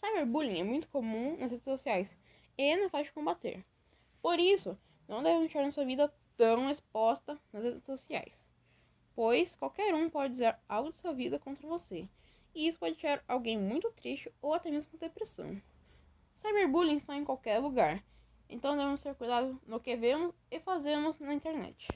Cyberbullying é muito comum nas redes sociais e não é fácil de combater. Por isso, não devemos deixar nossa vida tão exposta nas redes sociais, pois qualquer um pode dizer algo de sua vida contra você, e isso pode deixar alguém muito triste ou até mesmo com depressão. Cyberbullying está em qualquer lugar, então devemos ter cuidado no que vemos e fazemos na internet.